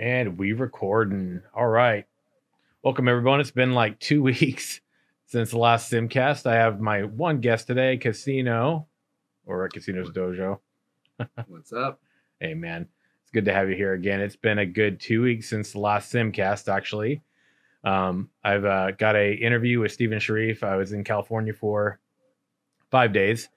And we recording. All right. Welcome everyone. It's been like two weeks since the last Simcast. I have my one guest today, Casino, or at Casino's Dojo. What's up? Hey man, it's good to have you here again. It's been a good two weeks since the last Simcast, actually. Um, I've uh, got a interview with Steven Sharif. I was in California for five days.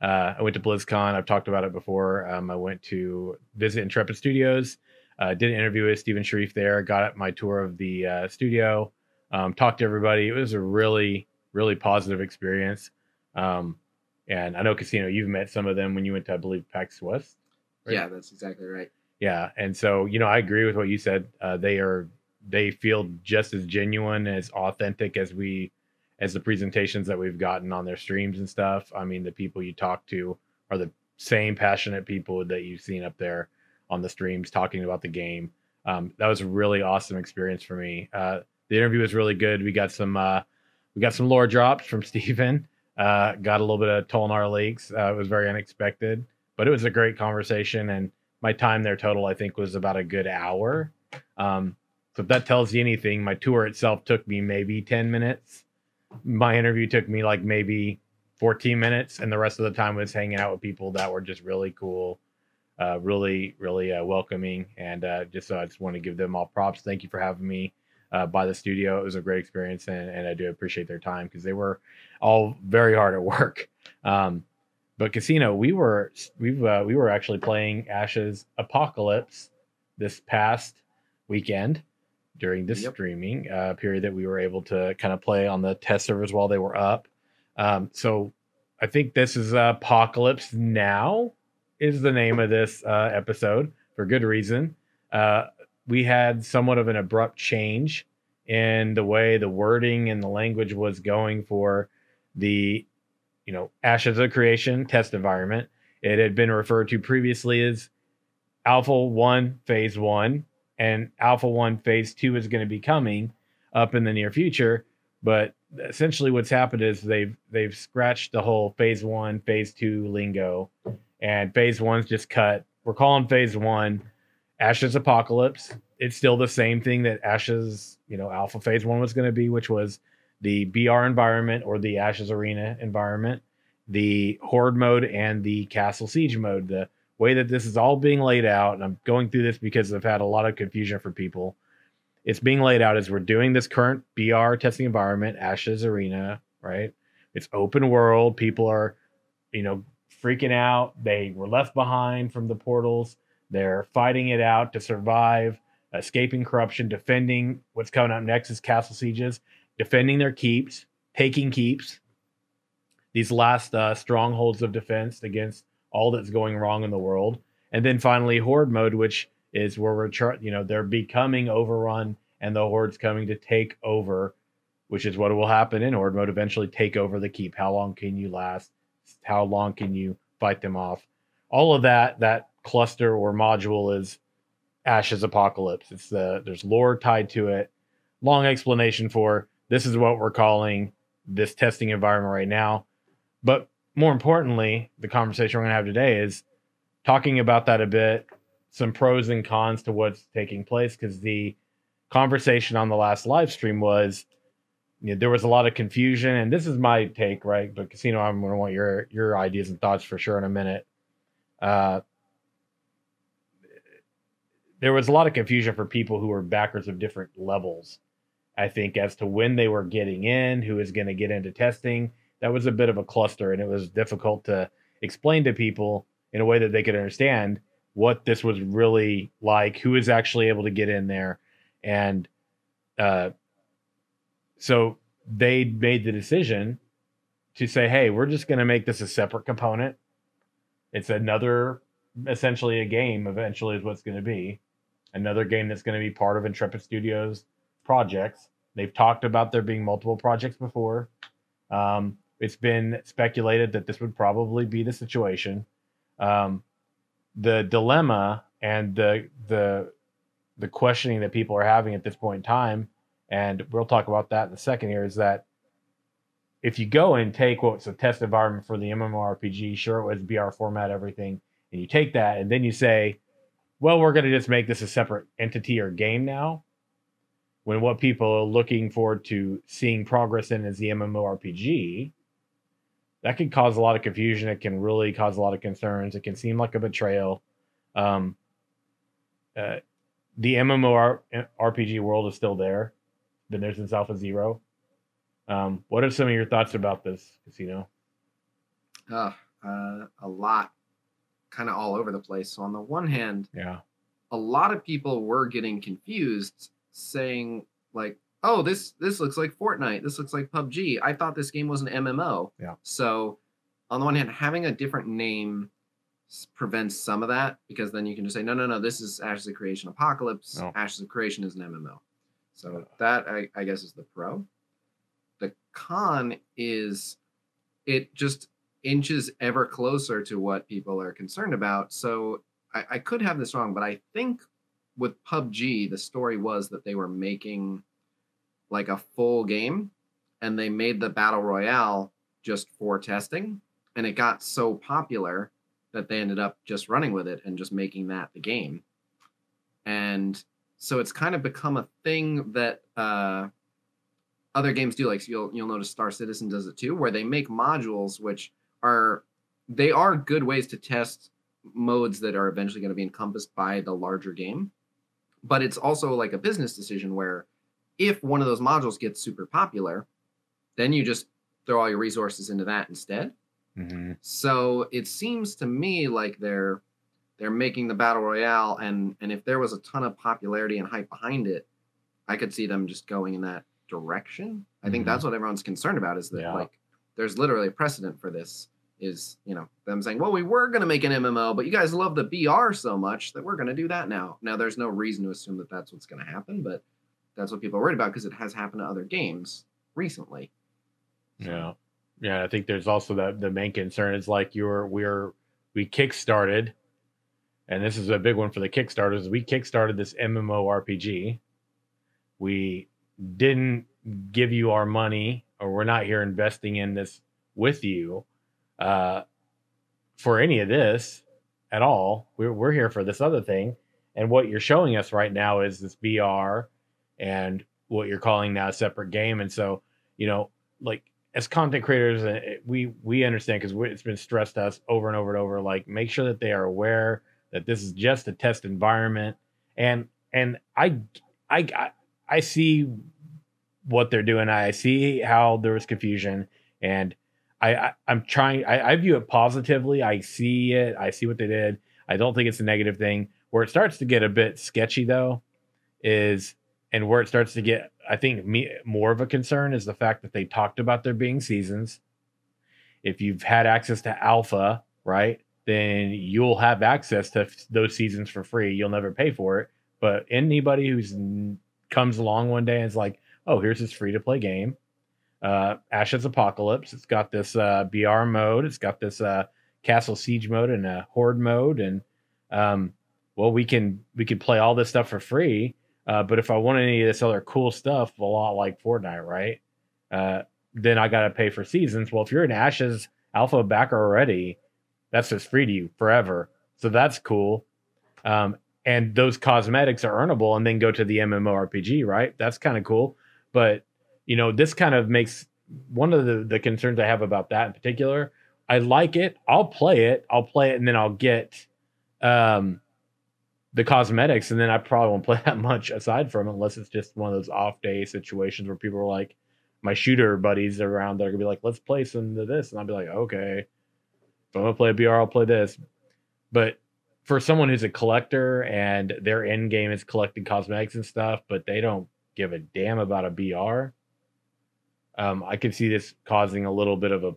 Uh, I went to BlizzCon. I've talked about it before. Um, I went to visit Intrepid Studios. Uh, did an interview with Steven Sharif there. Got my tour of the uh, studio. Um, talked to everybody. It was a really, really positive experience. Um, and I know Casino, you've met some of them when you went to, I believe, PAX West. Right? Yeah, that's exactly right. Yeah, and so you know, I agree with what you said. Uh, they are they feel just as genuine, as authentic as we as the presentations that we've gotten on their streams and stuff. I mean, the people you talk to are the same passionate people that you've seen up there on the streams talking about the game. Um, that was a really awesome experience for me. Uh, the interview was really good. We got some uh, we got some lore drops from Steven. Uh, got a little bit of Tulnar leaks. Uh, it was very unexpected, but it was a great conversation. And my time there total, I think, was about a good hour. Um, so if that tells you anything, my tour itself took me maybe 10 minutes my interview took me like maybe 14 minutes, and the rest of the time was hanging out with people that were just really cool, uh, really, really uh, welcoming. And uh, just so I just want to give them all props. Thank you for having me uh, by the studio. It was a great experience, and, and I do appreciate their time because they were all very hard at work. Um, but Casino, we were we uh, we were actually playing Ashes Apocalypse this past weekend during this yep. streaming uh, period that we were able to kind of play on the test servers while they were up. Um, so I think this is Apocalypse Now is the name of this uh, episode for good reason. Uh, we had somewhat of an abrupt change in the way the wording and the language was going for the, you know, Ashes of Creation test environment. It had been referred to previously as Alpha 1 Phase 1 and Alpha One Phase Two is going to be coming up in the near future. But essentially, what's happened is they've they've scratched the whole Phase One, Phase Two lingo, and Phase One's just cut. We're calling Phase One Ashes Apocalypse. It's still the same thing that Ashes, you know, Alpha Phase One was going to be, which was the BR environment or the Ashes Arena environment, the Horde mode, and the Castle Siege mode. The way that this is all being laid out, and I'm going through this because I've had a lot of confusion for people. It's being laid out as we're doing this current BR testing environment, Ashes Arena, right? It's open world. People are, you know, freaking out. They were left behind from the portals. They're fighting it out to survive, escaping corruption, defending what's coming up next is castle sieges, defending their keeps, taking keeps. These last uh, strongholds of defense against all that's going wrong in the world. And then finally, horde mode, which is where we're, tr- you know, they're becoming overrun and the horde's coming to take over, which is what will happen in horde mode. Eventually, take over the keep. How long can you last? How long can you fight them off? All of that, that cluster or module is Ashes Apocalypse. It's the there's lore tied to it. Long explanation for this is what we're calling this testing environment right now. But more importantly, the conversation we're going to have today is talking about that a bit, some pros and cons to what's taking place. Because the conversation on the last live stream was you know, there was a lot of confusion, and this is my take, right? But Casino, I'm going to want your your ideas and thoughts for sure in a minute. Uh, there was a lot of confusion for people who were backers of different levels. I think as to when they were getting in, who is going to get into testing that was a bit of a cluster and it was difficult to explain to people in a way that they could understand what this was really like, who is actually able to get in there. And uh, so they made the decision to say, hey, we're just going to make this a separate component. It's another, essentially, a game, eventually, is what's going to be. Another game that's going to be part of Intrepid Studios projects. They've talked about there being multiple projects before. Um, it's been speculated that this would probably be the situation. Um, the dilemma and the the the questioning that people are having at this point in time, and we'll talk about that in a second here, is that if you go and take what's a test environment for the MMORPG, sure it was BR format, everything, and you take that and then you say, well, we're going to just make this a separate entity or game now. When what people are looking forward to seeing progress in is the MMORPG, that can cause a lot of confusion. It can really cause a lot of concerns. It can seem like a betrayal. Um, uh, the MMORPG world is still there. Been there since Alpha Zero. Um, what are some of your thoughts about this casino? Uh, uh, a lot, kind of all over the place. So on the one hand, Yeah. a lot of people were getting confused, saying like, "Oh, this this looks like Fortnite. This looks like PUBG. I thought this game was an MMO." Yeah. So on the one hand, having a different name prevents some of that because then you can just say, "No, no, no. This is Ashes of Creation Apocalypse. No. Ashes of Creation is an MMO." So that I, I guess is the pro. The con is it just inches ever closer to what people are concerned about. So I, I could have this wrong, but I think with PUBG, the story was that they were making like a full game and they made the battle royale just for testing. And it got so popular that they ended up just running with it and just making that the game. And so it's kind of become a thing that uh, other games do. Like you'll you'll notice Star Citizen does it too, where they make modules which are they are good ways to test modes that are eventually going to be encompassed by the larger game. But it's also like a business decision where if one of those modules gets super popular, then you just throw all your resources into that instead. Mm-hmm. So it seems to me like they're they're making the battle royale, and and if there was a ton of popularity and hype behind it, I could see them just going in that direction. I think Mhm. that's what everyone's concerned about is that Yeah. like there's literally a precedent for this. Is you know them saying, well, we were gonna make an MMO, but you guys love the BR so much that we're gonna do that now. Now there's no reason to assume that that's what's gonna happen, but that's what people are worried about because it has happened to other games recently. So- Yeah. Yeah, I think there's also that the main concern is like you're we're we kickstarted and this is a big one for the kickstarters. We kickstarted this MMORPG. We didn't give you our money or we're not here investing in this with you uh for any of this at all. We're we're here for this other thing. And what you're showing us right now is this BR and what you're calling now a separate game. And so, you know, like as content creators, uh, we we understand because it's been stressed to us over and over and over. Like, make sure that they are aware that this is just a test environment, and and I I I, see what they're doing. I see how there was confusion, and I, I I'm trying. I, I view it positively. I see it. I see what they did. I don't think it's a negative thing. Where it starts to get a bit sketchy, though, is and where it starts to get i think me more of a concern is the fact that they talked about there being seasons if you've had access to alpha right then you'll have access to f- those seasons for free. You'll never pay for it. But anybody who's n- comes along one day and is like oh here's this free to play game. Uh ashes apocalypse. It's got this uh br mode. It's got this uh castle siege mode and a horde mode. And um well we can we can play all this stuff for free. Uh, but if I want any of this other cool stuff, a lot like Fortnite, right? Uh, then I got to pay for seasons. Well, if you're an Ashes Alpha backer already, that's just free to you forever. So that's cool. Um, and those cosmetics are earnable and then go to the MMORPG, right? That's kind of cool. But, you know, this kind of makes one of the, the concerns I have about that in particular. I like it. I'll play it. I'll play it and then I'll get um, the cosmetics, and then I probably won't play that much aside from it unless it's just one of those off day situations where people are like, my shooter buddies around that are gonna be like, let's play some of this, and I'll be like, okay, I'm gonna play a BR, I'll play this. But for someone who's a collector and their end game is collecting cosmetics and stuff, but they don't give a damn about a BR, um, I could see this causing a little bit of a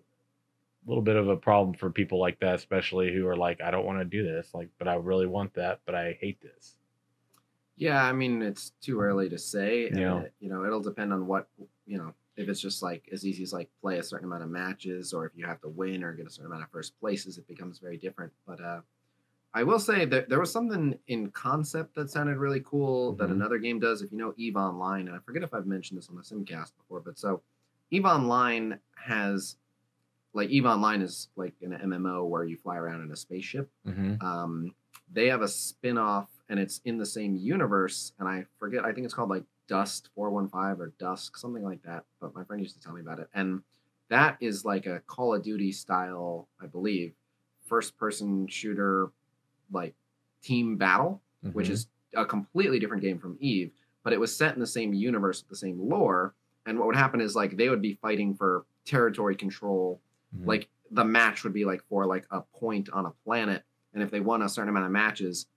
little bit of a problem for people like that, especially who are like, I don't want to do this, like, but I really want that, but I hate this. Yeah, I mean it's too early to say. Yeah. it- you know, it'll depend on what you know. If it's just like as easy as like play a certain amount of matches, or if you have to win or get a certain amount of first places, it becomes very different. But uh, I will say that there was something in concept that sounded really cool that Mhm. another game does. If you know Eve Online, and I forget if I've mentioned this on the Simcast before, but so Eve Online has like Eve Online is like an MMO where you fly around in a spaceship Mm-hmm. um, they have a spin-off and it's in the same universe. And I forget, I think it's called like Dust 415 or Dusk, something like that. But my friend used to tell me about it. And that is like a Call of Duty style, I believe, first person shooter, like team battle, mm-hmm. which is a completely different game from Eve, but it was set in the same universe with the same lore. And what would happen is like they would be fighting for territory control. Mm-hmm. Like the match would be like for like a point on a planet. And if they won a certain amount of matches,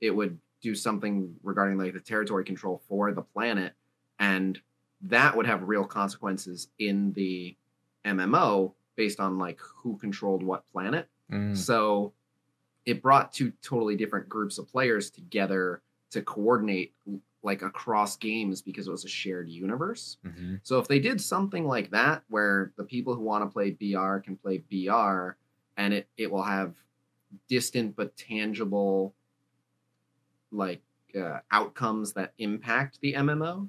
it would do something regarding like the territory control for the planet. And that would have real consequences in the MMO based on like who controlled what planet. Mm. So it brought two totally different groups of players together to coordinate like across games because it was a shared universe. Mm-hmm. So if they did something like that where the people who want to play BR can play BR and it it will have distant but tangible like uh, outcomes that impact the MMO,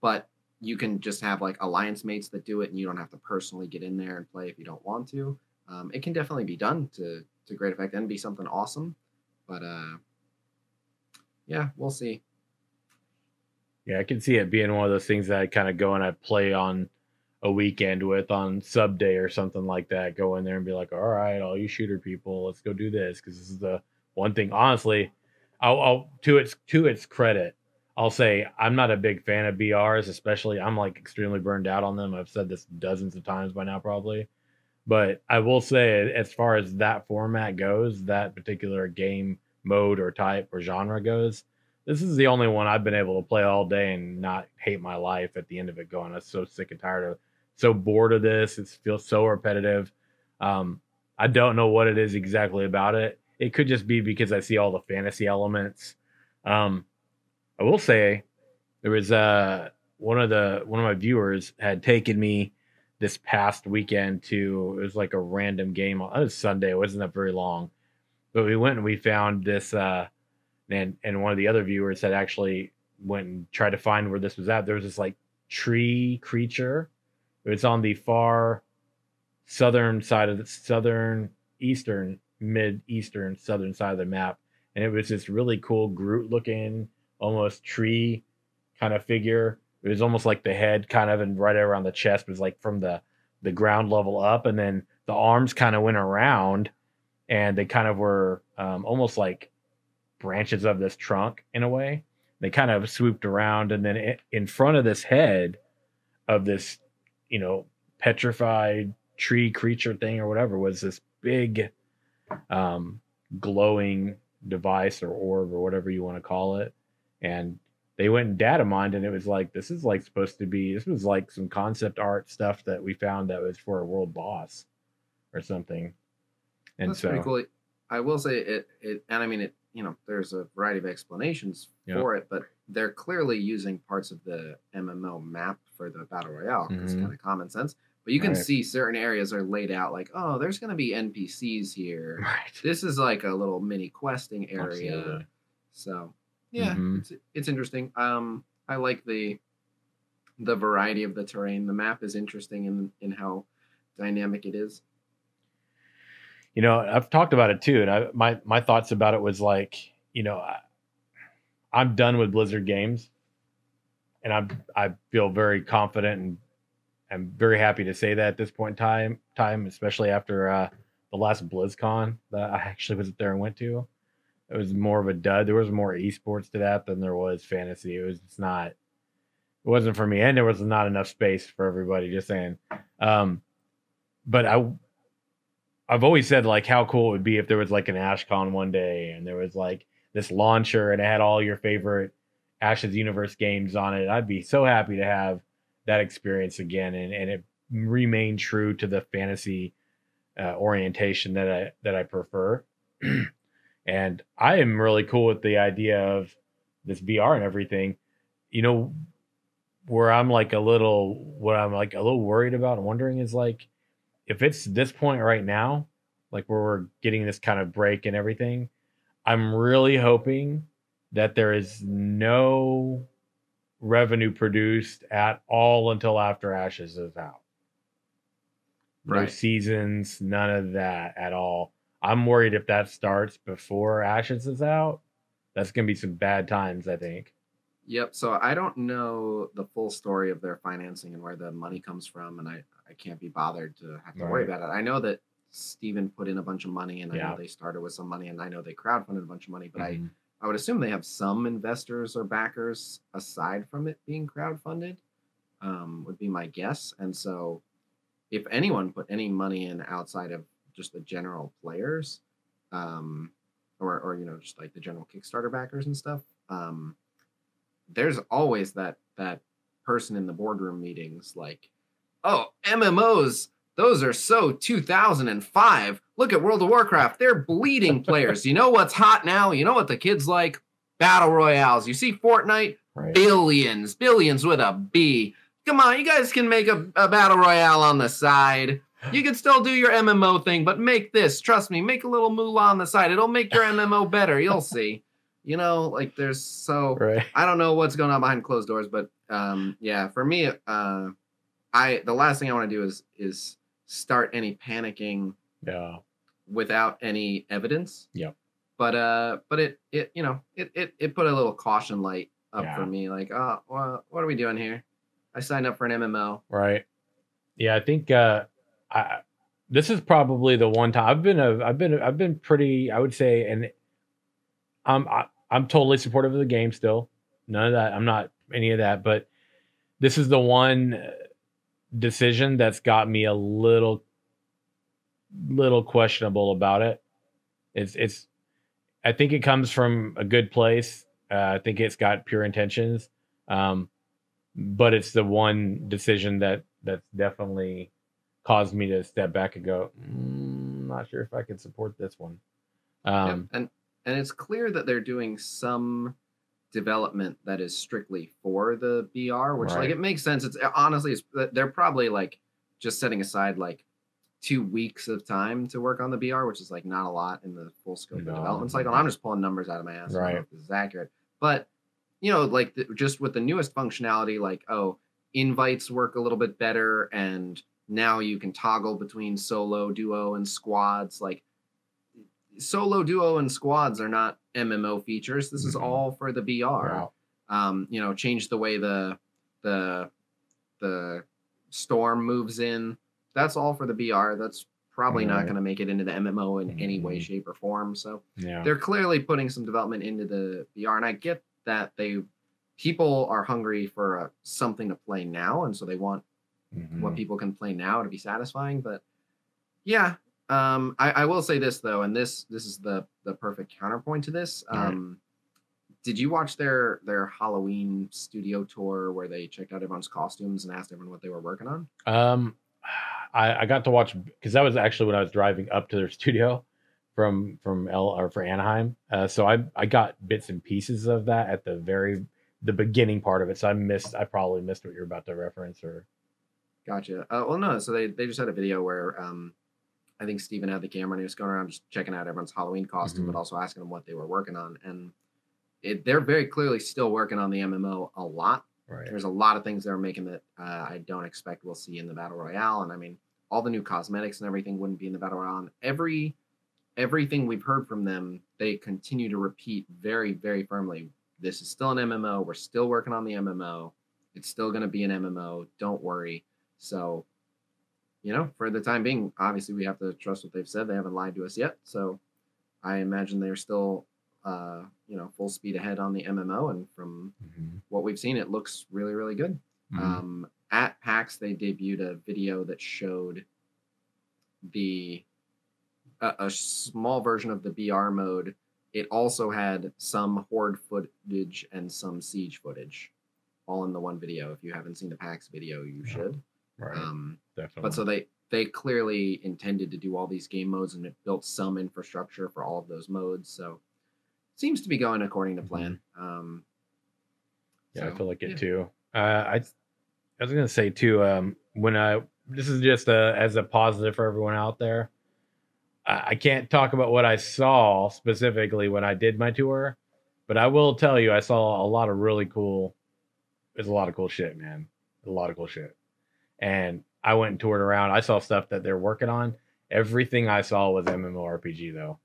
but you can just have like alliance mates that do it and you don't have to personally get in there and play if you don't want to. Um, it can definitely be done to to great effect and be something awesome. But uh yeah, we'll see. Yeah, I can see it being one of those things that I kind of go and I play on a weekend with on sub day or something like that. Go in there and be like, all right, all you shooter people, let's go do this because this is the one thing. Honestly, I'll, I'll to its to its credit, I'll say I'm not a big fan of BRs, especially I'm like extremely burned out on them. I've said this dozens of times by now, probably. But I will say, as far as that format goes, that particular game mode or type or genre goes, this is the only one I've been able to play all day and not hate my life at the end of it. Going, I'm so sick and tired of, so bored of this. It feels so repetitive. Um, I don't know what it is exactly about it. It could just be because I see all the fantasy elements. Um, I will say there was uh one of the one of my viewers had taken me this past weekend to it was like a random game. It was Sunday. It wasn't that very long, but we went and we found this. Uh, and and one of the other viewers had actually went and tried to find where this was at. There was this like tree creature. It's on the far southern side of the southern eastern mid eastern southern side of the map, and it was this really cool Groot looking almost tree kind of figure. It was almost like the head kind of and right around the chest was like from the the ground level up, and then the arms kind of went around, and they kind of were um, almost like branches of this trunk in a way. They kind of swooped around, and then in front of this head of this, you know, petrified tree creature thing or whatever was this big, um, glowing device or orb or whatever you want to call it, and they went and data mined and it was like this is like supposed to be this was like some concept art stuff that we found that was for a world boss or something and That's so pretty cool. i will say it it and i mean it you know there's a variety of explanations yep. for it but they're clearly using parts of the mmo map for the battle royale mm-hmm. it's kind of common sense but you can right. see certain areas are laid out like oh there's going to be npcs here right this is like a little mini questing area Absolutely. so yeah, mm-hmm. it's it's interesting. Um, I like the the variety of the terrain. The map is interesting in in how dynamic it is. You know, I've talked about it too, and I, my my thoughts about it was like, you know, I, I'm done with Blizzard games, and I'm I feel very confident and I'm very happy to say that at this point in time, time especially after uh, the last BlizzCon that I actually was there and went to it was more of a dud. There was more esports to that than there was fantasy. It was just not. It wasn't for me, and there was not enough space for everybody. Just saying. Um, but I, I've always said like how cool it would be if there was like an AshCon one day, and there was like this launcher, and it had all your favorite Ashes Universe games on it. I'd be so happy to have that experience again, and and it remained true to the fantasy uh, orientation that I that I prefer. And I am really cool with the idea of this BR and everything. You know, where I'm like a little, what I'm like a little worried about and wondering is like, if it's this point right now, like where we're getting this kind of break and everything, I'm really hoping that there is no revenue produced at all until after Ashes is out. Right. No seasons, none of that at all. I'm worried if that starts before Ashes is out, that's gonna be some bad times. I think. Yep. So I don't know the full story of their financing and where the money comes from, and I I can't be bothered to have to worry about it. I know that Steven put in a bunch of money, and I Yeah. know they started with some money, and I know they crowdfunded a bunch of money, but I Mhm. I would assume they have some investors or backers aside from it being crowdfunded. Um, would be my guess. And so, if anyone put any money in outside of just the general players, um, or or you know just like the general Kickstarter backers and stuff, um, there's always that that person in the boardroom meetings like, oh MMOs. Those are so 2005. Look at World of Warcraft. They're bleeding players. You know what's hot now? You know what the kids like? Battle royales. You see Fortnite? Right. Billions. Billions with a B. Come on, you guys can make a, a battle royale on the side. You can still do your MMO thing, but make this. Trust me, make a little moolah on the side. It'll make your MMO better. You'll see. You know, like there's so Right. I don't know what's going on behind closed doors, but um, yeah, for me, uh, I the last thing I want to do is is start any panicking Yeah. without any evidence. Yeah. But uh, but it it you know it it it put a little caution light up Yeah. for me, like oh well, what are we doing here? I signed up for an MMO. Right. Yeah, I think uh I this is probably the one time I've been a I've been I've been pretty I would say and I'm I, I'm totally supportive of the game still. None of that. I'm not any of that, but this is the one uh, decision that's got me a little little questionable about it. It's it's I think it comes from a good place. Uh, I think it's got pure intentions. Um but it's the one decision that that's definitely caused me to step back and go, mm, not sure if I can support this one. Yep. Um, and and it's clear that they're doing some development that is strictly for the BR, which like it makes sense. It's honestly it's, they're probably like just setting aside like two weeks of time to work on the BR, which is like not a lot in the full scope No. of development cycle. I'm just pulling numbers out of my ass. I don't know Right. if this is accurate, but you know, like the, just with the newest functionality, like oh, invites work a little bit better, and now you can toggle between solo, duo, and squads. Like solo, duo, and squads are not MMO features. This is Mhm. all for the BR wow. um, you know, change the way the the the storm moves in. That's all for the BR. That's probably not going to make it into the MMO in any way, Mhm. shape, or form. So Yeah. they're clearly putting some development into the BR, and I get that they people are hungry for uh something to play now, and so they want what Mhm. people can play now to be satisfying. But yeah, um, I, I will say this though, and this this is the the perfect counterpoint to this. Um, did you watch their their Halloween studio tour where they checked out everyone's costumes and asked everyone what they were working on? Um, I, I got to watch because that was actually when I was driving up to their studio from from L or for Anaheim. Uh, so I I got bits and pieces of that at the very the beginning part of it. So I missed I probably missed what you're about to reference or Gotcha. Uh, well, no. So they they just had a video where um, I think Steven had the camera and he was going around just checking out everyone's Halloween costume, Mhm. but also asking them what they were working on. And it, they're very clearly still working on the MMO a lot. right. There's a lot of things they're making that uh, I don't expect we'll see in the battle royale. And I mean, all the new cosmetics and everything wouldn't be in the battle royale. And every everything we've heard from them, they continue to repeat very, very firmly. This is still an MMO. We're still working on the MMO. It's still going to be an MMO. Don't worry. So, you know, for the time being, obviously we have to trust what they've said. They haven't lied to us yet. So, I imagine they're still, uh, you know, full speed ahead on the MMO. And from Mhm. what we've seen, it looks really, really good. Mhm. Um, at PAX, they debuted a video that showed the a, a small version of the BR mode. It also had some horde footage and some siege footage, all in the one video. If you haven't seen the PAX video, you should. right. Um, Definitely. but so they they clearly intended to do all these game modes and it built some infrastructure for all of those modes. So seems to be going according to plan. Um, Yeah, I feel like it yeah. too. Uh, I I was gonna say too. Um, when I this is just a, as a positive for everyone out there. I, I can't talk about what I saw specifically when I did my tour, but I will tell you I saw a lot of really cool. There's a lot of cool shit, man. A lot of cool shit, and I went and toured around. I saw stuff that they're working on. Everything I saw was MMORPG though.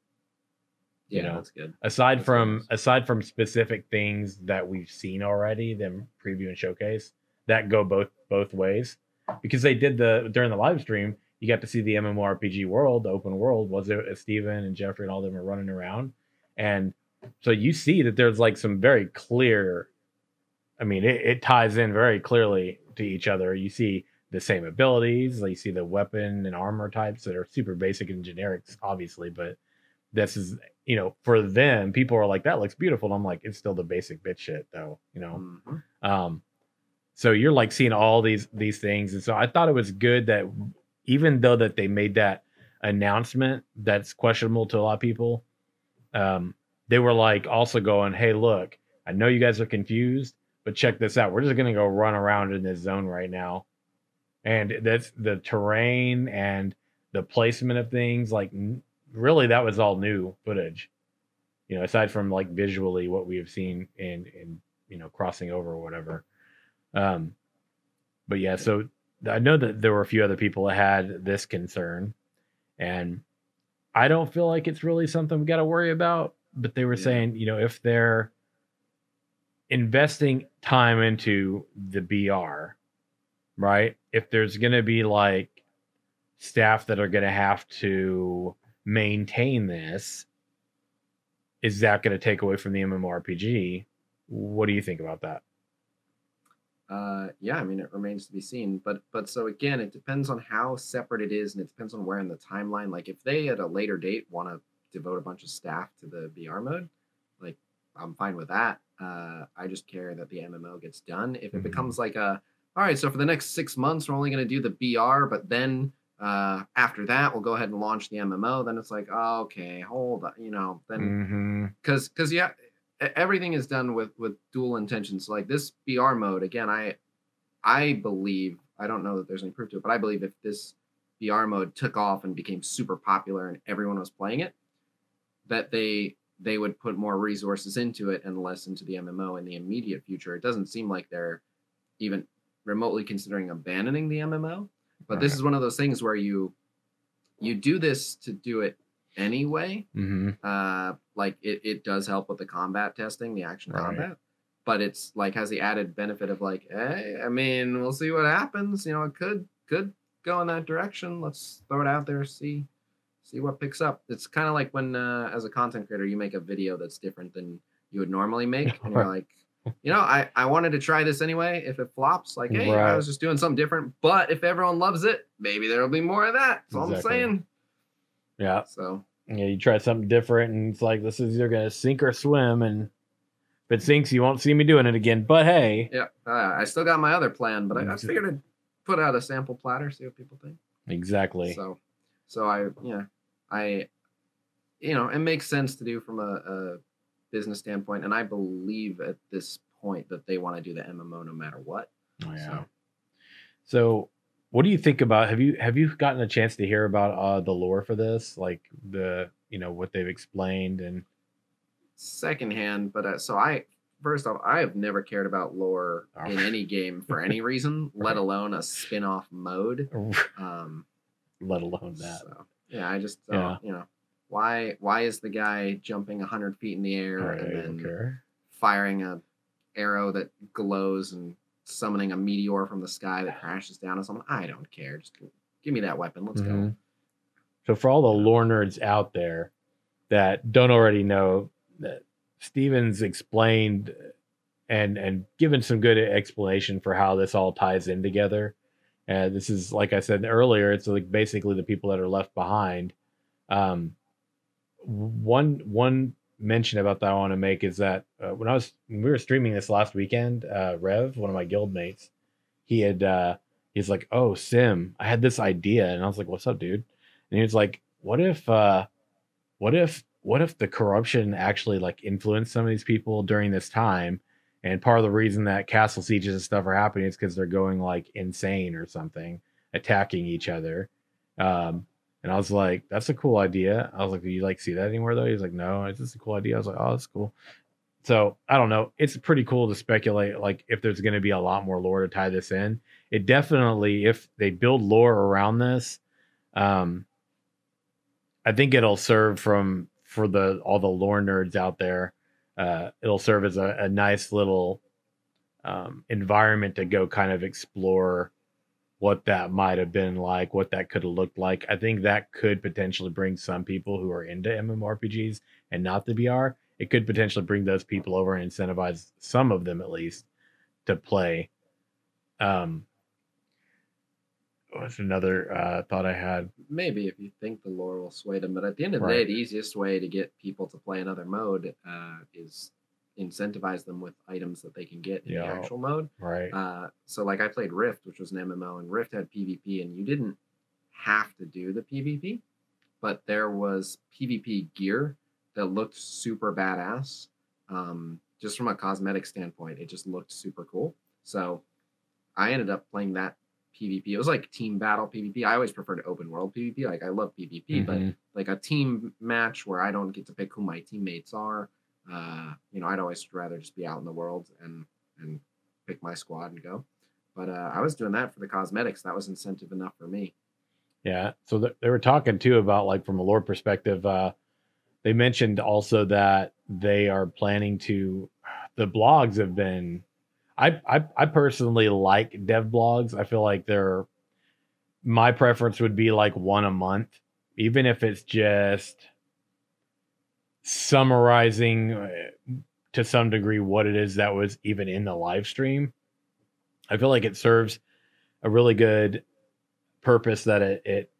Yeah, you know, that's good. aside That's from nice. aside from specific things that we've seen already, them preview and showcase that go both both ways, because they did the during the live stream. You got to see the MMORPG world, the open world. Was it uh, Steven and Jeffrey and all them are running around, and so you see that there's like some very clear. I mean, it, it ties in very clearly to each other. You see the same abilities, like you see the weapon and armor types that are super basic and generics, obviously, but this is you know for them people are like that looks beautiful and i'm like it's still the basic bitch shit though you know Mhm. um so you're like seeing all these these things and so i thought it was good that even though that they made that announcement that's questionable to a lot of people um they were like also going hey look i know you guys are confused but check this out we're just gonna go run around in this zone right now and that's the terrain and the placement of things like really that was all new footage you know aside from like visually what we have seen in in you know crossing over or whatever um but yeah so i know that there were a few other people that had this concern and i don't feel like it's really something we got to worry about but they were Yeah. saying you know if they're investing time into the br right if there's going to be like staff that are going to have to maintain this is that going to take away from the mmorpg what do you think about that Uh, yeah, I mean, it remains to be seen. But but so again, it depends on how separate it is, and it depends on where in the timeline. Like if they at a later date want to devote a bunch of staff to the BR mode, like I'm fine with that. Uh, I just care that the MMO gets done. If it Mhm. becomes like a, all right, so for the next six months we're only going to do the BR, but then uh, after that we'll go ahead and launch the MMO. Then it's like, oh, okay, hold on, you know, then mm-hmm. because because yeah everything is done with with dual intentions like this br mode again i i believe i don't know that there's any proof to it but i believe if this br mode took off and became super popular and everyone was playing it that they they would put more resources into it and less into the mmo in the immediate future it doesn't seem like they're even remotely considering abandoning the mmo but this is one of those things where you you do this to do it anyway. Mm-hmm. uh like it, it does help with the combat testing the action Right. combat but it's like has the added benefit of like hey i mean we'll see what happens you know it could could go in that direction. Let's throw it out there see see what picks up. It's kind of like when uh, as a content creator you make a video that's different than you would normally make and you're like you know i i wanted to try this anyway. If it flops like hey i was just doing something different. But if everyone loves it maybe there'll be more of that. That's all i'm saying. Yeah. So. Yeah you try something different and it's like this is either going to sink or swim. And if it sinks you won't see me doing it again. But hey. Yeah, uh, I still got my other plan, but I, I Mhm. figured I'd put out a sample platter, see what people think. exactly. So, so I, yeah, I, you know, it makes sense to do from a, a business standpoint, and I believe at this point that they want to do the MMO no matter what. Oh, yeah. So, So, what do you think about? Have you have you gotten a chance to hear about uh, the lore for this, like the you know what they've explained and secondhand, but uh, so I. First off, I have never cared about lore Oh. in any game for any reason, let alone a spin-off mode. Um, let alone that. So yeah, I just uh, Yeah. you know why why is the guy jumping hundred feet in the air Right, and then okay. firing a arrow that glows and summoning a meteor from the sky that crashes down on someone? I don't care. Just give me that weapon. Let's go. Mhm. So for all the lore nerds out there that don't already know that Stevens explained and and given some good explanation for how this all ties in together. And this is like I said earlier, it's like basically the people that are left behind. Um, one one mention about that I want to make is that uh, when I was when we were streaming this last weekend, uh, Rev, one of my guild mates, he had uh, he's like, "Oh, Sim, I had this idea," and I was like, "What's up, dude?" And he was like, "What if, uh, what if, what if the corruption actually like influenced some of these people during this time?" And part of the reason that castle sieges and stuff are happening is because they're going like insane or something, attacking each other. Um, and I was like, "That's a cool idea." I was like, "Do you like see that anywhere though?" He's like, "No, it's just a cool idea." I was like, "Oh, that's cool." So I don't know. It's pretty cool to speculate like if there's going to be a lot more lore to tie this in. It definitely, if they build lore around this, um, I think it'll serve from for the all the lore nerds out there, uh, it'll serve as a, a nice little um, environment to go kind of explore what that might have been like, what that could have looked like. I think that could potentially bring some people who are into MMORPGs and not the BR. It could potentially bring those people over and incentivize some of them at least to play. Um, what's another uh, thought I had? Maybe if you think the lore will sway them, but at the end of the day, the easiest way to get people to play another mode uh, is incentivize them with items that they can get in Yeah. the actual mode. Right. Uh, so like I played Rift, which was an MMO, and Rift had PvP, and you didn't have to do the PvP, but there was PvP gear that looked super badass. Um, just from a cosmetic standpoint, it just looked super cool. So I ended up playing that PvP. It was like team battle PvP. I always preferred open world PvP. Like I love PvP, but Mhm. like a team match where I don't get to pick who my teammates are. Uh, you know, I'd always rather just be out in the world and and pick my squad and go. But uh, I was doing that for the cosmetics. That was incentive enough for me. Yeah. So th- they were talking too about like from a lore perspective. Uh, they mentioned also that they are planning to. The blogs have been. I I, I personally like dev blogs. I feel like they're. My preference would be like one a month, even if it's just summarizing uh, to some degree what it is that was even in the live stream. I feel like it serves a really good purpose that it, it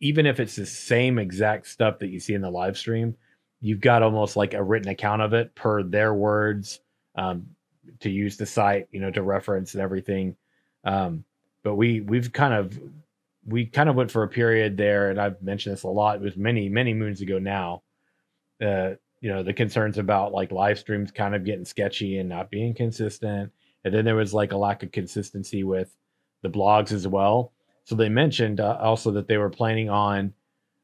even if it's the same exact stuff that you see in the live stream, you've got almost like a written account of it per their words um, to use the site, you know, to reference and everything. Um, but we we've kind of we kind of went for a period there, and I've mentioned this a lot. It was many many moons ago now. You know, the concerns about like live streams kind of getting sketchy and not being consistent, and then there was like a lack of consistency with the blogs as well. So they mentioned uh, also that they were planning on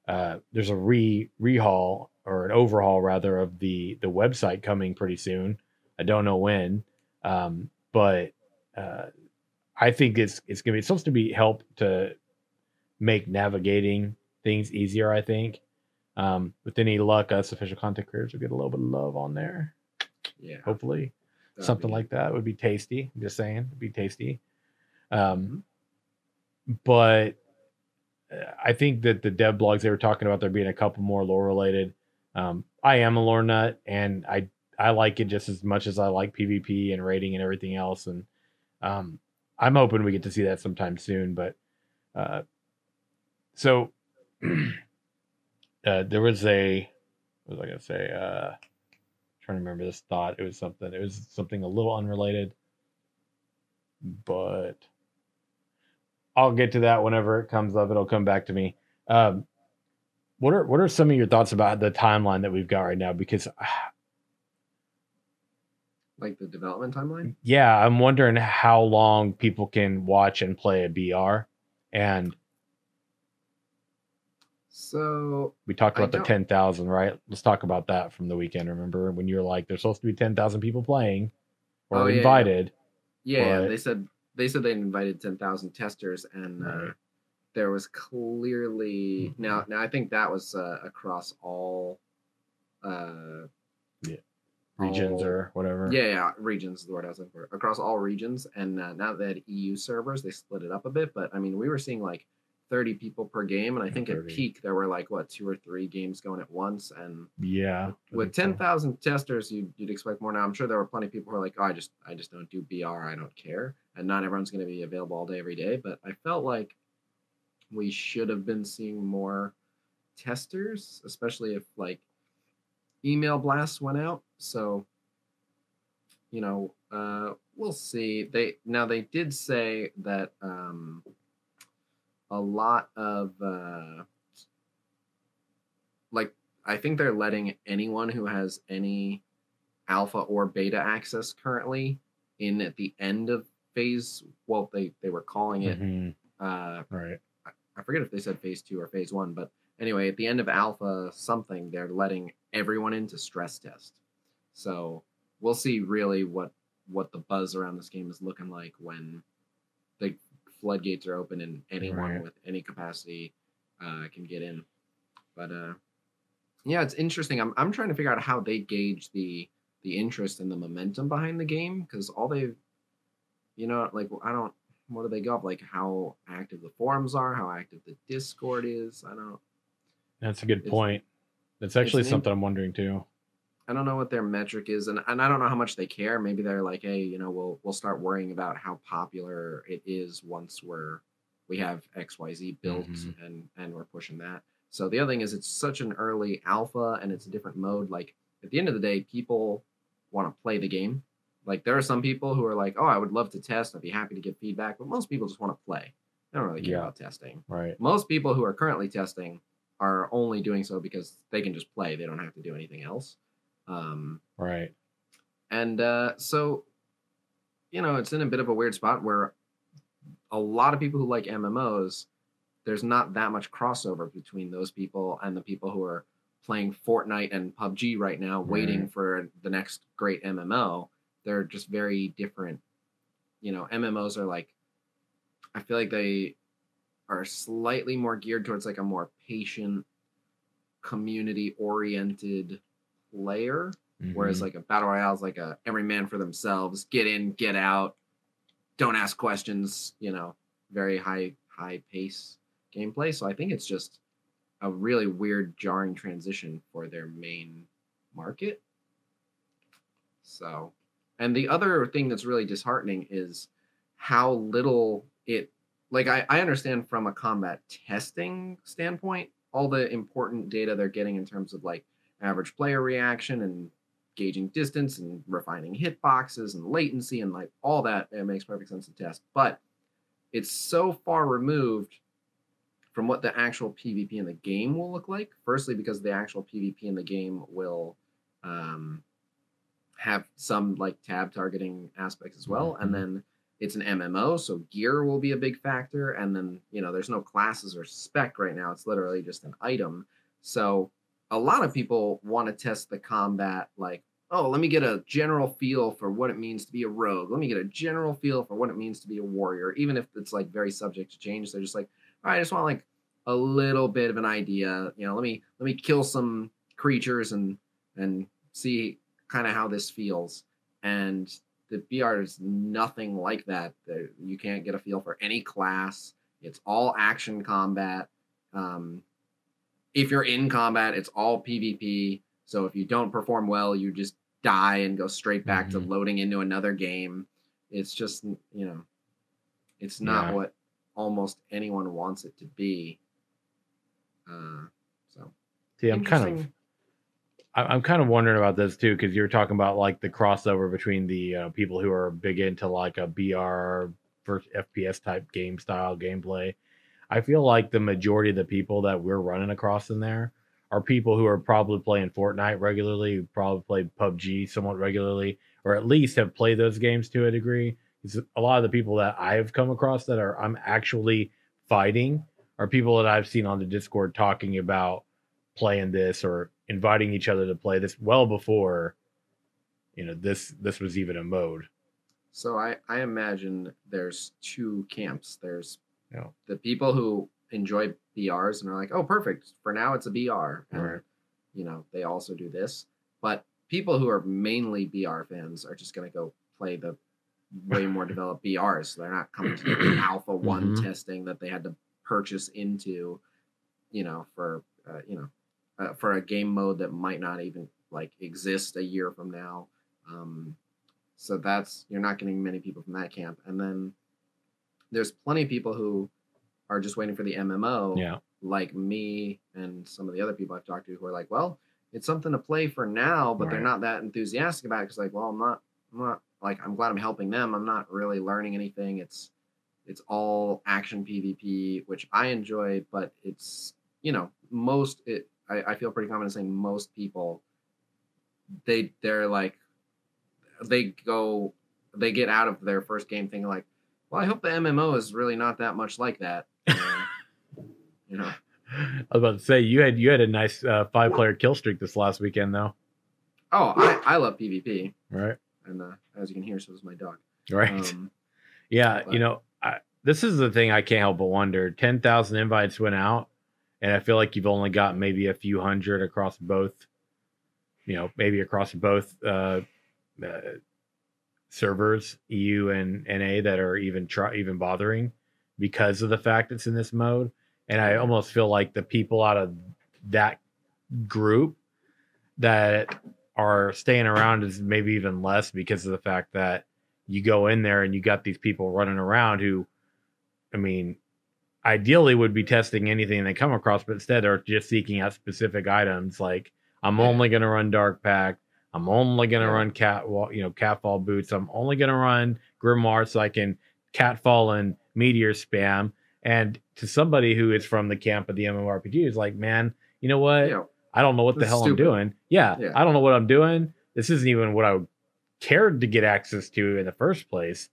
uh, there's a re rehaul or an overhaul rather of the the website coming pretty soon. I don't know when, um, but uh, I think it's it's gonna be it's supposed to be help to make navigating things easier. I think. Um, with any luck, us official content creators will get a little bit of love on there. Yeah, Hopefully, that'd something be- like that would be tasty. I'm just saying, it'd be tasty. Um, Mhm. but uh, I think that the dev blogs they were talking about there being a couple more lore related. Um, I am a lore nut, and I I like it just as much as I like PvP and rating and everything else. And um, I'm hoping we get to see that sometime soon. But uh, so uh, there was a what was I gonna say? Uh, trying to remember this thought. It was something. It was something a little unrelated, but I'll get to that whenever it comes up. It'll come back to me. Um, what are what are some of your thoughts about the timeline that we've got right now? Because like the development timeline. yeah, I'm wondering how long people can watch and play a BR. And So we talked about the ten thousand, right? Let's talk about that from the weekend. Remember when you were like, "There's supposed to be ten thousand people playing or Oh, yeah, yeah. invited." yeah, But- they said they said they invited ten thousand testers, and uh, there was clearly Mhm. now. Now I think that was uh, across all. Uh, regions all- or whatever. Yeah, yeah, regions is the word I was looking for. Across all regions, and uh, now they had EU servers, they split it up a bit. But I mean, we were seeing like 30 people per game, and I think at peak there were like what two or three games going at once. And Yeah. With think so. 10,000 testers, you'd, you'd expect more. Now I'm sure there were plenty of people who are like, oh, I just I just don't do BR, I don't care, and not everyone's going to be available all day every day. But I felt like we should have been seeing more testers, especially if like email blasts went out. So you know, uh, we'll see. They now they did say that um, a lot of uh, like I think they're letting anyone who has any alpha or beta access currently in at the end of phase. Well, they they were calling it. Mhm. Uh, Right. I forget if they said phase two or phase one, but anyway, at the end of alpha something, they're letting everyone into stress test. So we'll see really what what the buzz around this game is looking like when the floodgates are open and anyone Right. with any capacity uh, can get in. But uh, yeah, it's interesting. I'm I'm trying to figure out how they gauge the the interest and the momentum behind the game because all they, you know, like I don't. What do they go up like? How active the forums are? How active the Discord is? I don't. That's a good It's- point. That's actually something I'm wondering too. I don't know what their metric is, and, and I don't know how much they care. Maybe they're like, hey, you know, we'll we'll start worrying about how popular it is once we're we have X Y Z built Mhm. and and we're pushing that. So the other thing is, it's such an early alpha, and it's a different mode. Like at the end of the day, people want to play the game. Like there are some people who are like, oh, I would love to test. I'd be happy to get feedback, but most people just want to play. They don't really care Yeah. about testing Right. most people who are currently testing are only doing so because they can just play they don't have to do anything else um, Right. and uh, so you know it's in a bit of a weird spot where a lot of people who like mmos there's not that much crossover between those people and the people who are playing fortnite and pubg right now waiting for the next great mmo they're just very different. You know mmos are like i feel like they are slightly more geared towards like a more patient community oriented player whereas Mhm. like a battle royale is like a every man for themselves get in get out don't ask questions you know very high high pace gameplay so i think it's just a really weird jarring transition for their main market so and the other thing that's really disheartening is how little it like I, I understand from a combat testing standpoint all the important data they're getting in terms of like average player reaction and gauging distance and refining hitboxes and latency and like all that it makes perfect sense to test. But it's so far removed from what the actual pvp in the game will look like. Firstly because the actual pvp in the game will um, have some like tab targeting aspects as well. And then it's an mmo so gear will be a big factor. And then you know there's no classes or spec right now. It's literally just an item. So a lot of people want to test the combat like oh let me get a general feel for what it means to be a rogue. Let me get a general feel for what it means to be a warrior even if it's like very subject to change. They're just like all right i just want like a little bit of an idea. You know let me let me kill some creatures and and see kind of how this feels. And the br is nothing like that. You can't get a feel for any class. It's all action combat. Um, if you're in combat, it's all PvP. So if you don't perform well, you just die and go straight back to Mhm. loading into another game. It's just, you know, it's not Yeah. what almost anyone wants it to be. Uh, so See, I'm kind of. I- I'm kind of wondering about this too because you're talking about like the crossover between the uh, people who are big into like a BR first FPS type game style gameplay. I feel like the majority of the people that we're running across in there are people who are probably playing Fortnite regularly, who probably play PUBG somewhat regularly, or at least have played those games to a degree. a lot of the people that I've come across that are I'm actually fighting are people that I've seen on the Discord talking about playing this or inviting each other to play this well before you know this this was even a mode So I, I imagine there's two camps. There's Yeah. the people who enjoy BRs and are like, oh, perfect. For now, it's a BR. And, Right. you know, they also do this. But people who are mainly BR fans are just going to go play the way more developed BRs. They're not coming to the Alpha One Mhm. testing that they had to purchase into, you know, for, uh, you know, uh, for a game mode that might not even like exist a year from now. Um, so that's you're not getting many people from that camp. And then there's plenty of people who are just waiting for the MMO, yeah like me and some of the other people I've talked to who are like, well, it's something to play for now, but they're not that enthusiastic about it because like, well, I'm not, I'm not like I'm glad I'm helping them. I'm not really learning anything. It's it's all action PvP, which I enjoy, but it's you know most it. I, I feel pretty confident saying most people they they're like they go they get out of their first game thinking like, well, I hope the MMO is really not that much like that. You know, i was about to say you had you had a nice uh, five player kill streak this last weekend though. Oh, I, I love PvP, right. And uh, as you can hear, so does my dog. right. Um, yeah but- you know I, this is the thing i can't help but wonder. 10000 invites went out and I feel like you've only got maybe a few hundred across both, you know, maybe across both uh, uh, servers, EU and NA, that are even try even bothering because of the fact it's in this mode. And I almost feel like the people out of that group that are staying around is maybe even less because of the fact that you go in there and you got these people running around who, I mean, ideally would be testing anything they come across, but instead are just seeking out specific items. Like I'm only going to run Dark Pact. I'm only going to Yeah. run cat, you know, catfall boots. I'm only going to run Grimoire so I can catfall and meteor spam. And to somebody who is from the camp of the MMORPG is like, man, you know what? Know, I don't know what the This hell. I'm doing. Yeah, Yeah. I don't know what I'm doing. This isn't even what I cared to get access to in the first place.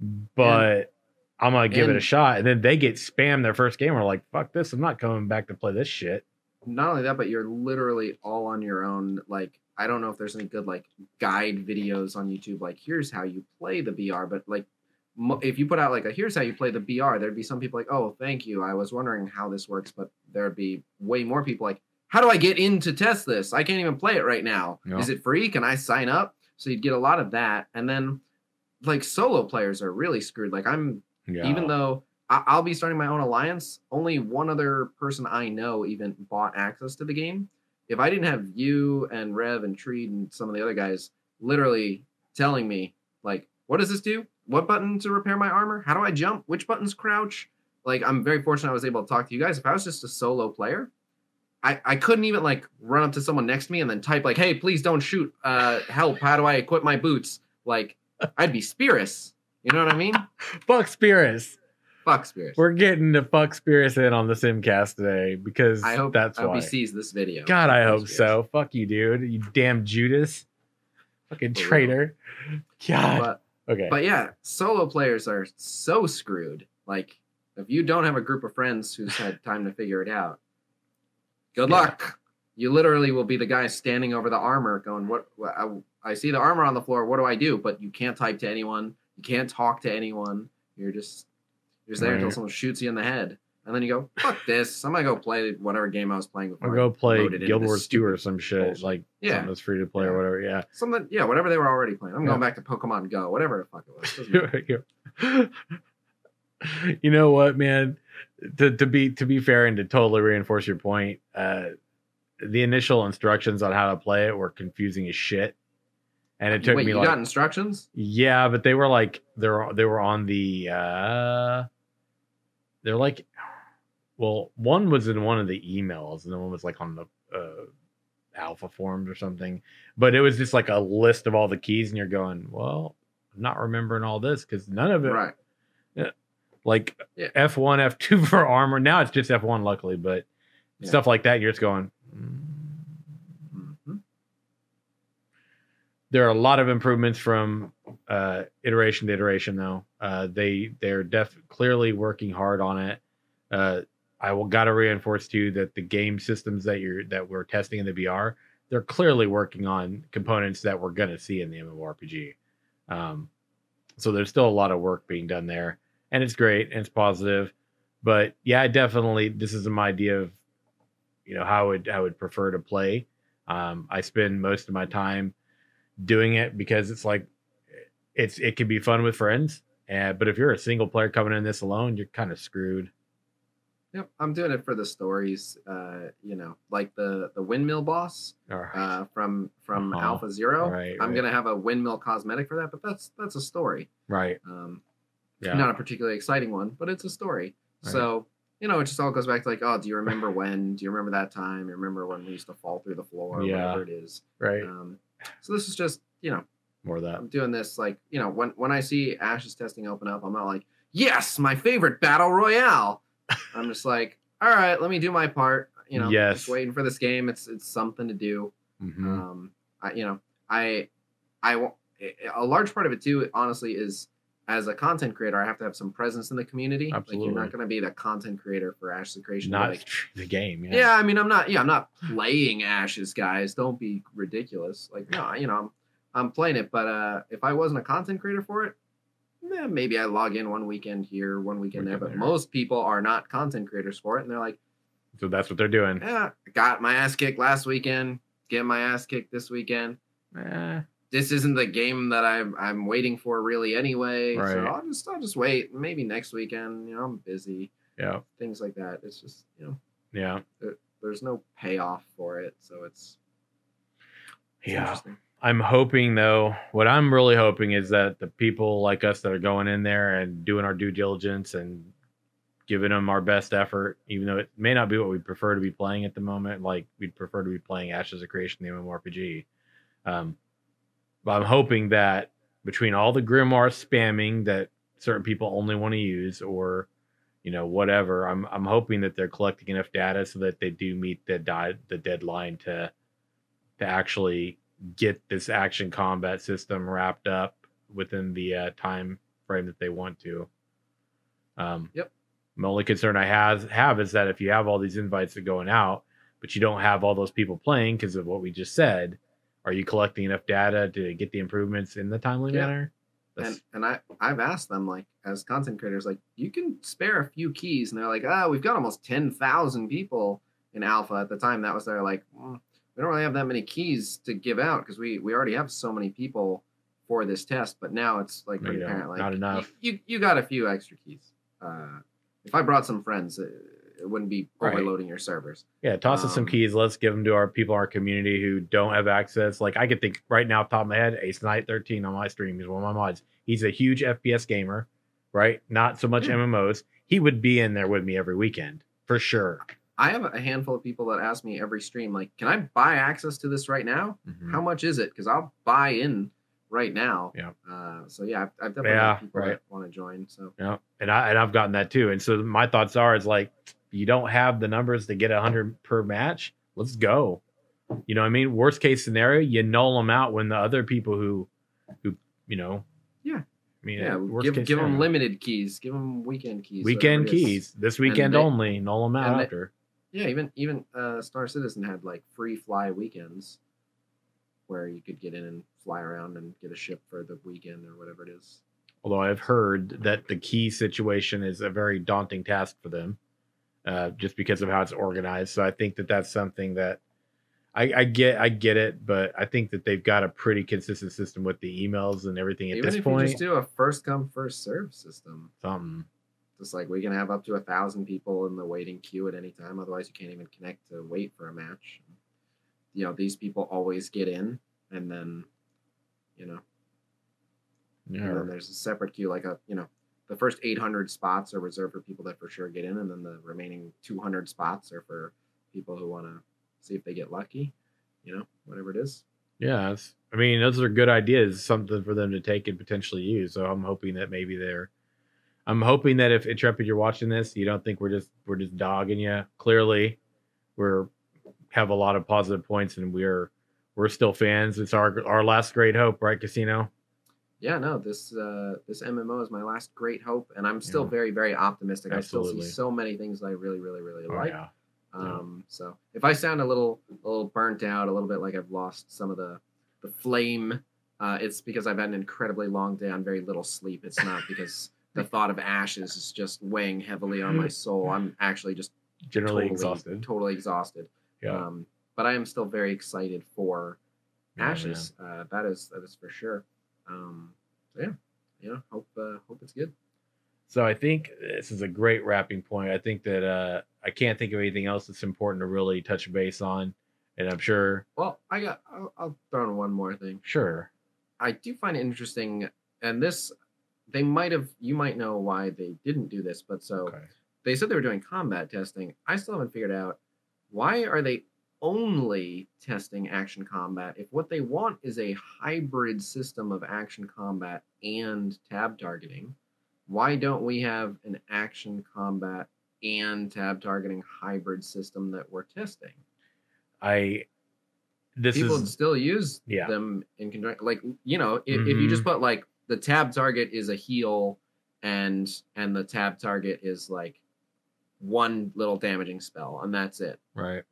But I'm gonna give it a shot. And then they get spammed their first game. We're like, fuck this. I'm not coming back to play this shit. not only that, but you're literally all on your own. Like, I don't know if there's any good like guide videos on YouTube. Like, here's how you play the BR. But like, if you put out like a here's how you play the BR, there'd be some people like, oh, thank you. I was wondering how this works, but there'd be way more people like, how do I get in to test this? I can't even play it right now. Yeah. Is it free? Can I sign up? So you'd get a lot of that, and then like solo players are really screwed. Like I'm Yeah. even though I'll be starting my own alliance, only one other person I know even bought access to the game. If I didn't have you and Rev and Treed and some of the other guys literally telling me, like, what does this do? What button to repair my armor? How do I jump? Which buttons crouch? Like, I'm very fortunate I was able to talk to you guys. If I was just a solo player, I, I couldn't even like run up to someone next to me and then type like, "Hey, please don't shoot. Uh, help! How do I equip my boots?" Like, I'd be Spearus. You know what I mean? fuck Spearus. Fuck Spearus. We're getting to fuck Spearus in on the Simcast today because I hope that's I hope why. he sees this video. God, I Fuck hope so. Fuck you, dude. You damn Judas. Fucking traitor. God. But okay. but yeah, solo players are so screwed. Like if you don't have a group of friends who's had time to figure it out, good Yeah. luck. You literally will be the guy standing over the armor, going, "What? what I, I see the armor on the floor. What do I do?" But you can't type to anyone. You can't talk to anyone. You're just you're just there until someone shoots you in the head, and then you go, "Fuck this! I'm gonna go play whatever game I was playing before." I'll go play Guild Wars 2 or some shit. bullshit." Like Yeah. something that's free to play or Yeah. whatever. Yeah. Something, yeah, whatever they were already playing. I'm Yeah. going back to Pokemon Go, whatever the fuck it was. You know what, man? To, to be to be fair and to totally reinforce your point, uh, the initial instructions on how to play it were confusing as shit, and it took Wait, me you like got instructions? yeah, but they were like they're they were on the uh, they're like, well, one was in one of the emails, and the one was like on the uh, alpha forms or something, but it was just like a list of all the keys, and you're going, well, I'm not remembering all this because none of it Right. like Yeah. F1, F2 for armor. Now it's just F1, luckily, but Yeah. stuff like that, you're just going. "Mm." Mhm. There are a lot of improvements from uh, iteration to iteration, though. Uh, they they're def clearly working hard on it. Uh, I will got to reinforce to you that the game systems that you're that we're testing in the BR, they're clearly working on components that we're gonna see in the MMORPG. Um, so there's still a lot of work being done there, and it's great and it's positive. But yeah, definitely this is my idea of you know how I would I would prefer to play. Um, I spend most of my time doing it because it's like it's it can be fun with friends. And but if you're a single player coming in this alone, you're kind of screwed. Yep, I'm doing it for the stories. Uh, you know, like the the windmill boss right. uh, from from Uh-huh. Alpha Zero. Right, I'm right. gonna have a windmill cosmetic for that, but that's that's a story. right. Um, Yeah. not a particularly exciting one, but it's a story. So you know, it just all goes back to like, oh, do you remember when? Do you remember that time? You remember when we used to fall through the floor? Yeah. Whatever it is. right. Um, so this is just you know More of that. I'm doing this like you know when when I see Ashes testing open up, I'm not like yes, my favorite battle royale. I'm just like all right, let me do my part. You know, Yes. just waiting for this game. It's it's something to do. Mhm. Um, I you know I I a large part of it too. Honestly, is as a content creator, I have to have some presence in the community. Like Absolutely. you're not going to be the content creator for Ash's creation. Not like, the game. Yeah. yeah, I mean, I'm not. Yeah, I'm not playing Ashes, guys. Don't be ridiculous. Like, no, you know, I'm, I'm playing it. But uh, if I wasn't a content creator for it, eh, maybe I log in one weekend here, one weekend there. But there. most people are not content creators for it, and they're like, So that's what they're doing. Yeah, got my ass kicked last weekend. Get my ass kicked this weekend. Eh, This isn't the game that I'm I'm waiting for really anyway. Right. So I'll just I'll just wait. Maybe next weekend. You know, I'm busy. yeah, Things like that. It's just you know, yeah, there's no payoff for it, so it's, it's yeah. I'm hoping though, what I'm really hoping is that the people like us that are going in there and doing our due diligence and giving them our best effort, even though it may not be what we prefer to be playing at the moment, like we'd prefer to be playing Ashes of Creation, the MMORPG. Um, but I'm hoping that between all the Grimoire spamming that certain people only want to use or you know whatever i'm i'm hoping that they're collecting enough data so that they do meet the di- the deadline to to actually get this action combat system wrapped up within the uh, time frame that they want to um Yep. my only concern i have have is that if you have all these invites that are going out but you don't have all those people playing because of what we just said are you collecting enough data to get the improvements in the timely Yeah. manner And and I I've asked them like as content creators like you can spare a few keys and they're like ah we've got almost ten thousand people in alpha at the time that was their like "Mm, we don't really have that many keys to give out because we we already have so many people for this test but now it's like pretty apparent like Not enough. you, you got a few extra keys uh if I brought some friends it, it wouldn't be Right. overloading your servers Yeah, toss us some Um, keys. Let's give them to our people in our community who don't have access. Like I could think right now, top of my head, Ace Knight 13 on my stream is one of my mods. He's a huge FPS gamer, right? Not so much Yeah. MMOs. He would be in there with me every weekend for sure. I have a handful of people that ask me every stream like can I buy access to this right now Mhm. how much is it? Because I'll buy in right now. Yeah. Uh, so yeah, I've, I've definitely Yeah, got people right. that want to join. So Yeah, and I and I've gotten that too. And so my thoughts are is like you don't have the numbers to get a hundred per match. Let's go. You know what I mean? Worst case scenario, you null them out when the other people who who you know. Yeah. I mean, yeah, worst give case give them limited keys. Give them weekend keys. weekend whatever it is. keys this weekend they- only. Null them out and they- after. Yeah, even even uh, Star Citizen had like free fly weekends, where you could get in and fly around and get a ship for the weekend or whatever it is. Although I've heard that the key situation is a very daunting task for them, uh, just because of how it's organized. So I think that that's something that I, I get. I get it, but I think that they've got a pretty consistent system with the emails and everything at even this if point. you just do a first come first serve system, something. just like we can have up to a thousand people in the waiting queue at any time. Otherwise, you can't even connect to wait for a match. You know, these people always get in, and then, you know, and Yeah. then there's a separate queue. Like a, you know, the first 800 spots are reserved for people that for sure get in, and then the remaining 200 spots are for people who want to see if they get lucky. You know, whatever it is. Yeah, I mean, those are good ideas, something for them to take and potentially use. So I'm hoping that maybe they're. I'm hoping that if Intrepid you're watching this, you don't think we're just we're just dogging you. Clearly, we're have a lot of positive points, and we're we're still fans. It's our our last great hope, right, Khasino? Yeah, no, this uh, this MMO is my last great hope, and I'm still Yeah. very, very optimistic. I still see so many things I really, really, really Oh, like. yeah. Um, so if I sound a little, a little burnt out, a little bit like I've lost some of the, the flame, uh, it's because I've had an incredibly long day on very little sleep. It's not because the thought of ashes is just weighing heavily on my soul. I'm actually just Generally totally, exhausted. totally exhausted. Yeah. Um, but I am still very excited for Yeah, ashes. Uh, that is that is for sure. Um, so yeah, you know, hope uh, hope it's good. So I think this is a great wrapping point. I think that uh, I can't think of anything else that's important to really touch base on, and I'm sure, Well, I got. I'll, I'll throw in one more thing. sure, I do find it interesting, and this they might have. You might know why they didn't do this, but so okay, they said they were doing combat testing. I still haven't figured out why are they only testing action combat if what they want is a hybrid system of action combat and tab targeting. Why don't we have an action combat and tab targeting hybrid system that we're testing? I this people is still use Yeah. them in conjunction. Like you know, if, if you mm-hmm. just put like the tab target is a heal, and and the tab target is like one little damaging spell, and that's it, right.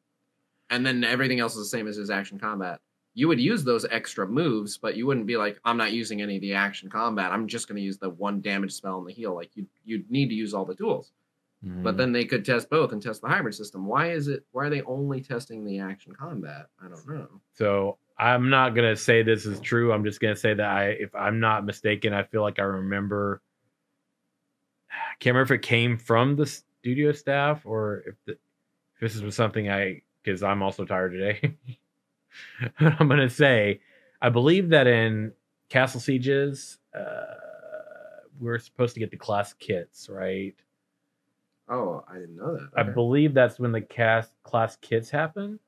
And then everything else is the same as his action combat. You would use those extra moves, but you wouldn't be like, I'm not using any of the action combat. I'm just going to use the one damage spell and the heal. Like you, you'd need to use all the tools. But Mhm. then they could test both and test the hybrid system. Why is it? Why are they only testing the action combat? I don't know. So I'm not gonna say this is true. I'm just gonna say that I, if I'm not mistaken, I feel like I remember. I can't remember if it came from the studio staff or if, the, if this was something I, because I'm also tired today. I'm gonna say, I believe that in Castle Sieges, uh, we're supposed to get the class kits, right? Oh, I didn't know that. I believe that's when the cast class kits happen.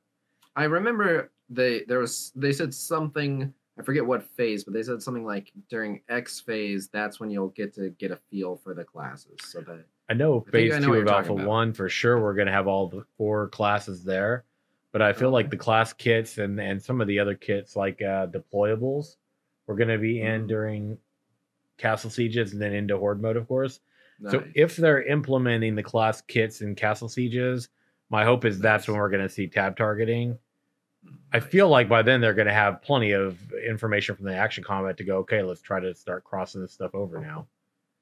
I remember they there was they said something I forget what phase, but they said something like during X phase that's when you'll get to get a feel for the classes. So that I know I phase I know two of Alpha. One for sure. We're gonna have all the four classes there, but I feel like the class kits and and some of the other kits like uh, deployables, we're gonna be in Mhm. during Castle Sieges and then into Horde mode, of course. So if they're implementing the class kits and Castle Sieges, my hope is that's when we're gonna see tab targeting. I feel like by then they're gonna have plenty of information from the action combat to go. Okay, let's try to start crossing this stuff over now.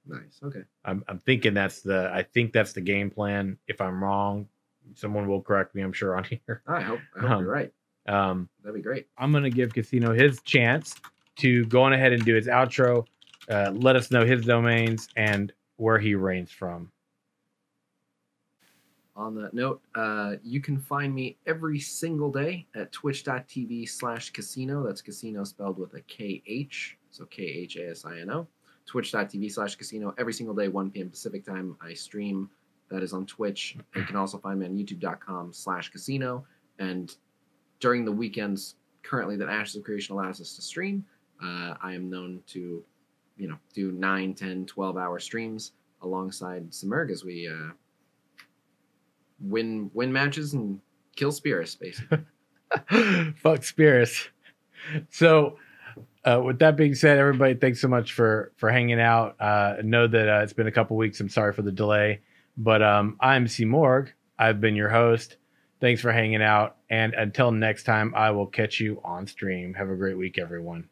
Nice. Okay. I'm, I'm thinking that's the I think that's the game plan. If I'm wrong, someone will correct me. I'm sure on here. I hope I hope Um, you're right. Um, That'd be great. I'm gonna give Khasino his chance to go on ahead and do his outro. Uh, let us know his domains and where he reigns from. On that note, uh, you can find me every single day at twitch.tv slash khasino. That's casino spelled with a K-H, so K-H-A-S-I-N-O. Twitch.tv slash khasino every single day, 1 p.m. Pacific time. I stream. That is on Twitch. You can also find me on youtube.com slash khasino. And during the weekends currently that Ashes of Creation allows us to stream, uh, I am known to, you know, do 9, 10, 12 hour streams alongside Simurg as we uh, win win matches and kill spirits, basically. Fuck Spears. So, uh, with that being said, everybody, thanks so much for for hanging out. Uh, know that uh, it's been a couple weeks. I'm sorry for the delay, but um, I'm Simurg. I've been your host. Thanks for hanging out, and until next time, I will catch you on stream. Have a great week, everyone.